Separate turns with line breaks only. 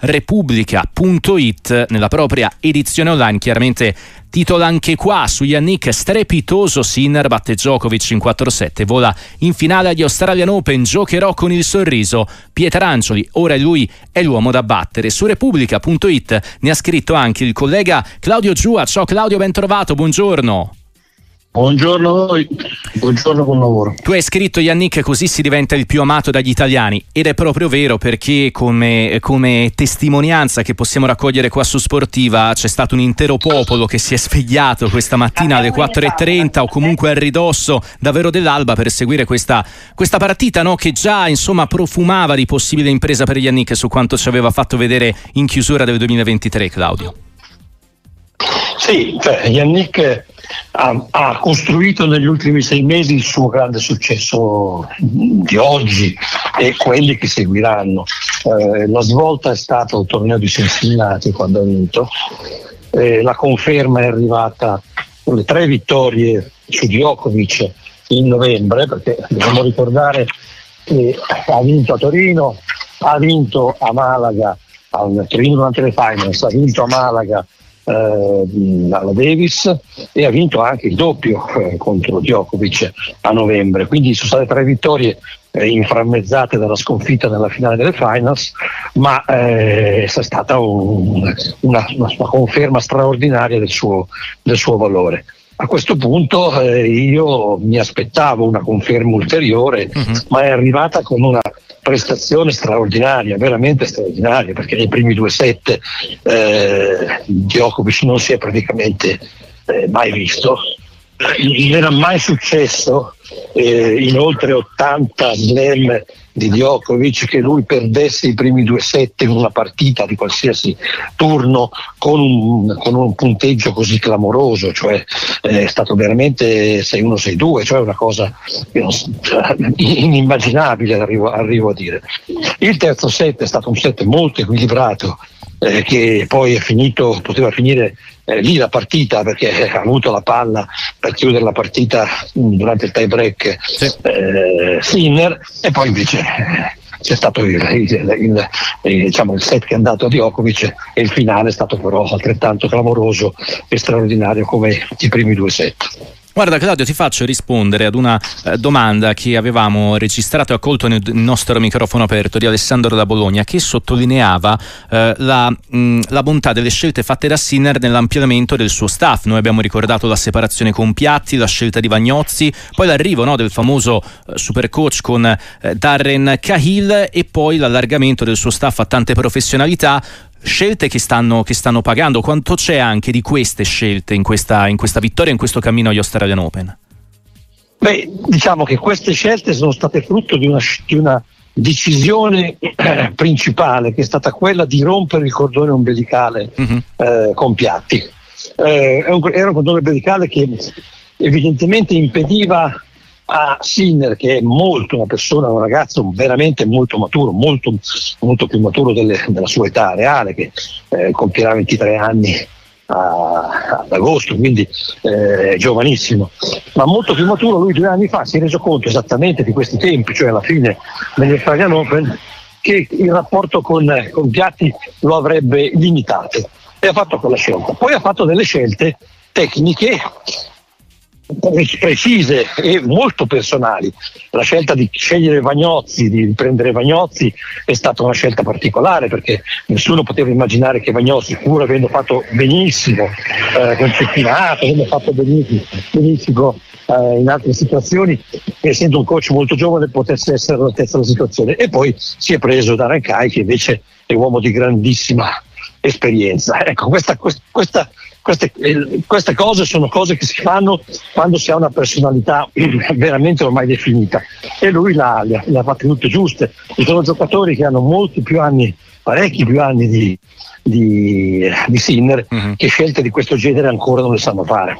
Repubblica.it nella propria edizione online. Chiaramente titola anche qua su Yannick strepitoso Sinner batte Djokovic in 4-7 vola in finale agli Australian Open giocherò con il sorriso Pietrangeli ora lui è l'uomo da battere su Repubblica.it ne ha scritto anche il collega Claudio Giua ciao Claudio ben trovato buongiorno
Buongiorno a voi, buongiorno buon lavoro.
Tu hai scritto Yannick così si diventa il più amato dagli italiani ed è proprio vero perché come, come, testimonianza che possiamo raccogliere qua su Sportiva c'è stato un intero popolo che si è svegliato questa mattina alle 4.30 o comunque a ridosso davvero dell'alba per seguire questa, questa partita no? che già insomma profumava di possibile impresa per Yannick su quanto ci aveva fatto vedere in chiusura del 2023 Claudio.
Sì, cioè Yannick ha, ha, costruito negli ultimi sei mesi il suo grande successo di oggi e quelli che seguiranno. Eh, la svolta è stata il torneo di Cincinnati quando ha vinto, eh, la conferma è arrivata con le tre vittorie su Djokovic in novembre, perché dobbiamo ricordare che ha vinto a Torino, ha vinto a Malaga, a Torino durante le finals, ha vinto a Malaga eh, alla Davis e ha vinto anche il doppio eh, contro Djokovic a novembre. Quindi sono state tre vittorie eh, inframmezzate dalla sconfitta nella finale delle finals, ma eh, è stata un, una, una, conferma straordinaria del suo, del suo valore. A questo punto eh, io mi aspettavo una conferma ulteriore, uh-huh. ma è arrivata con una prestazione straordinaria, veramente straordinaria, perché nei primi due set eh, Djokovic non si è praticamente eh, mai visto. Non era mai successo eh, in oltre 80 slam di Djokovic che lui perdesse i primi due set in una partita di qualsiasi turno con un, con un punteggio così clamoroso, cioè eh, è stato veramente 6-1-6-2, cioè una cosa inimmaginabile arrivo, arrivo a dire. Il terzo set è stato un set molto equilibrato eh, che poi è finito, poteva finire eh, lì la partita perché ha avuto la palla per chiudere la partita mm, durante il tie break sì. eh, Sinner e poi invece eh, c'è stato il, il, il, diciamo, il, set che è andato a Djokovic e il finale è stato però altrettanto clamoroso e straordinario come i primi due set.
Guarda Claudio, ti faccio rispondere ad una eh, domanda che avevamo registrato e accolto nel nostro microfono aperto di Alessandro da Bologna che sottolineava eh, la, mh, la, bontà delle scelte fatte da Sinner nell'ampliamento del suo staff. Noi abbiamo ricordato la separazione con Piatti, la scelta di Vagnozzi, poi l'arrivo no, del famoso eh, super coach con eh, Darren Cahill e poi l'allargamento del suo staff a tante professionalità scelte che stanno, che stanno, pagando. Quanto c'è anche di queste scelte in questa, in questa vittoria, in questo cammino agli Australian Open?
Beh, diciamo che queste scelte sono state frutto di una, di una decisione eh, principale che è stata quella di rompere il cordone ombelicale uh-huh. eh, con Piatti. Eh, era un cordone ombelicale che evidentemente impediva a Sinner che è molto una persona, un ragazzo veramente molto maturo, molto, molto più maturo delle, della sua età reale che eh, compierà 23 anni ad agosto, quindi eh, giovanissimo, ma molto più maturo. Lui due anni fa si è reso conto esattamente di questi tempi, cioè alla fine degli Australian Open, che il rapporto con, con Piatti lo avrebbe limitato e ha fatto quella scelta. Poi ha fatto delle scelte tecniche precise e molto personali. La scelta di scegliere Vagnozzi, di prendere Vagnozzi è stata una scelta particolare perché nessuno poteva immaginare che Vagnozzi, pur avendo fatto benissimo eh, con Cettinato, avendo fatto benissimo, benissimo eh, in altre situazioni, essendo un coach molto giovane potesse essere all'altezza della situazione. E poi si è preso da Rancai che invece è uomo di grandissima esperienza. Ecco, questa, questa queste, eh, queste, cose sono cose che si fanno quando si ha una personalità veramente ormai definita e lui le ha, le ha fatte tutte giuste. Ci sono giocatori che hanno molti più anni, parecchi più anni di, di, di Sinner, uh-huh. che scelte di questo genere ancora non le sanno fare.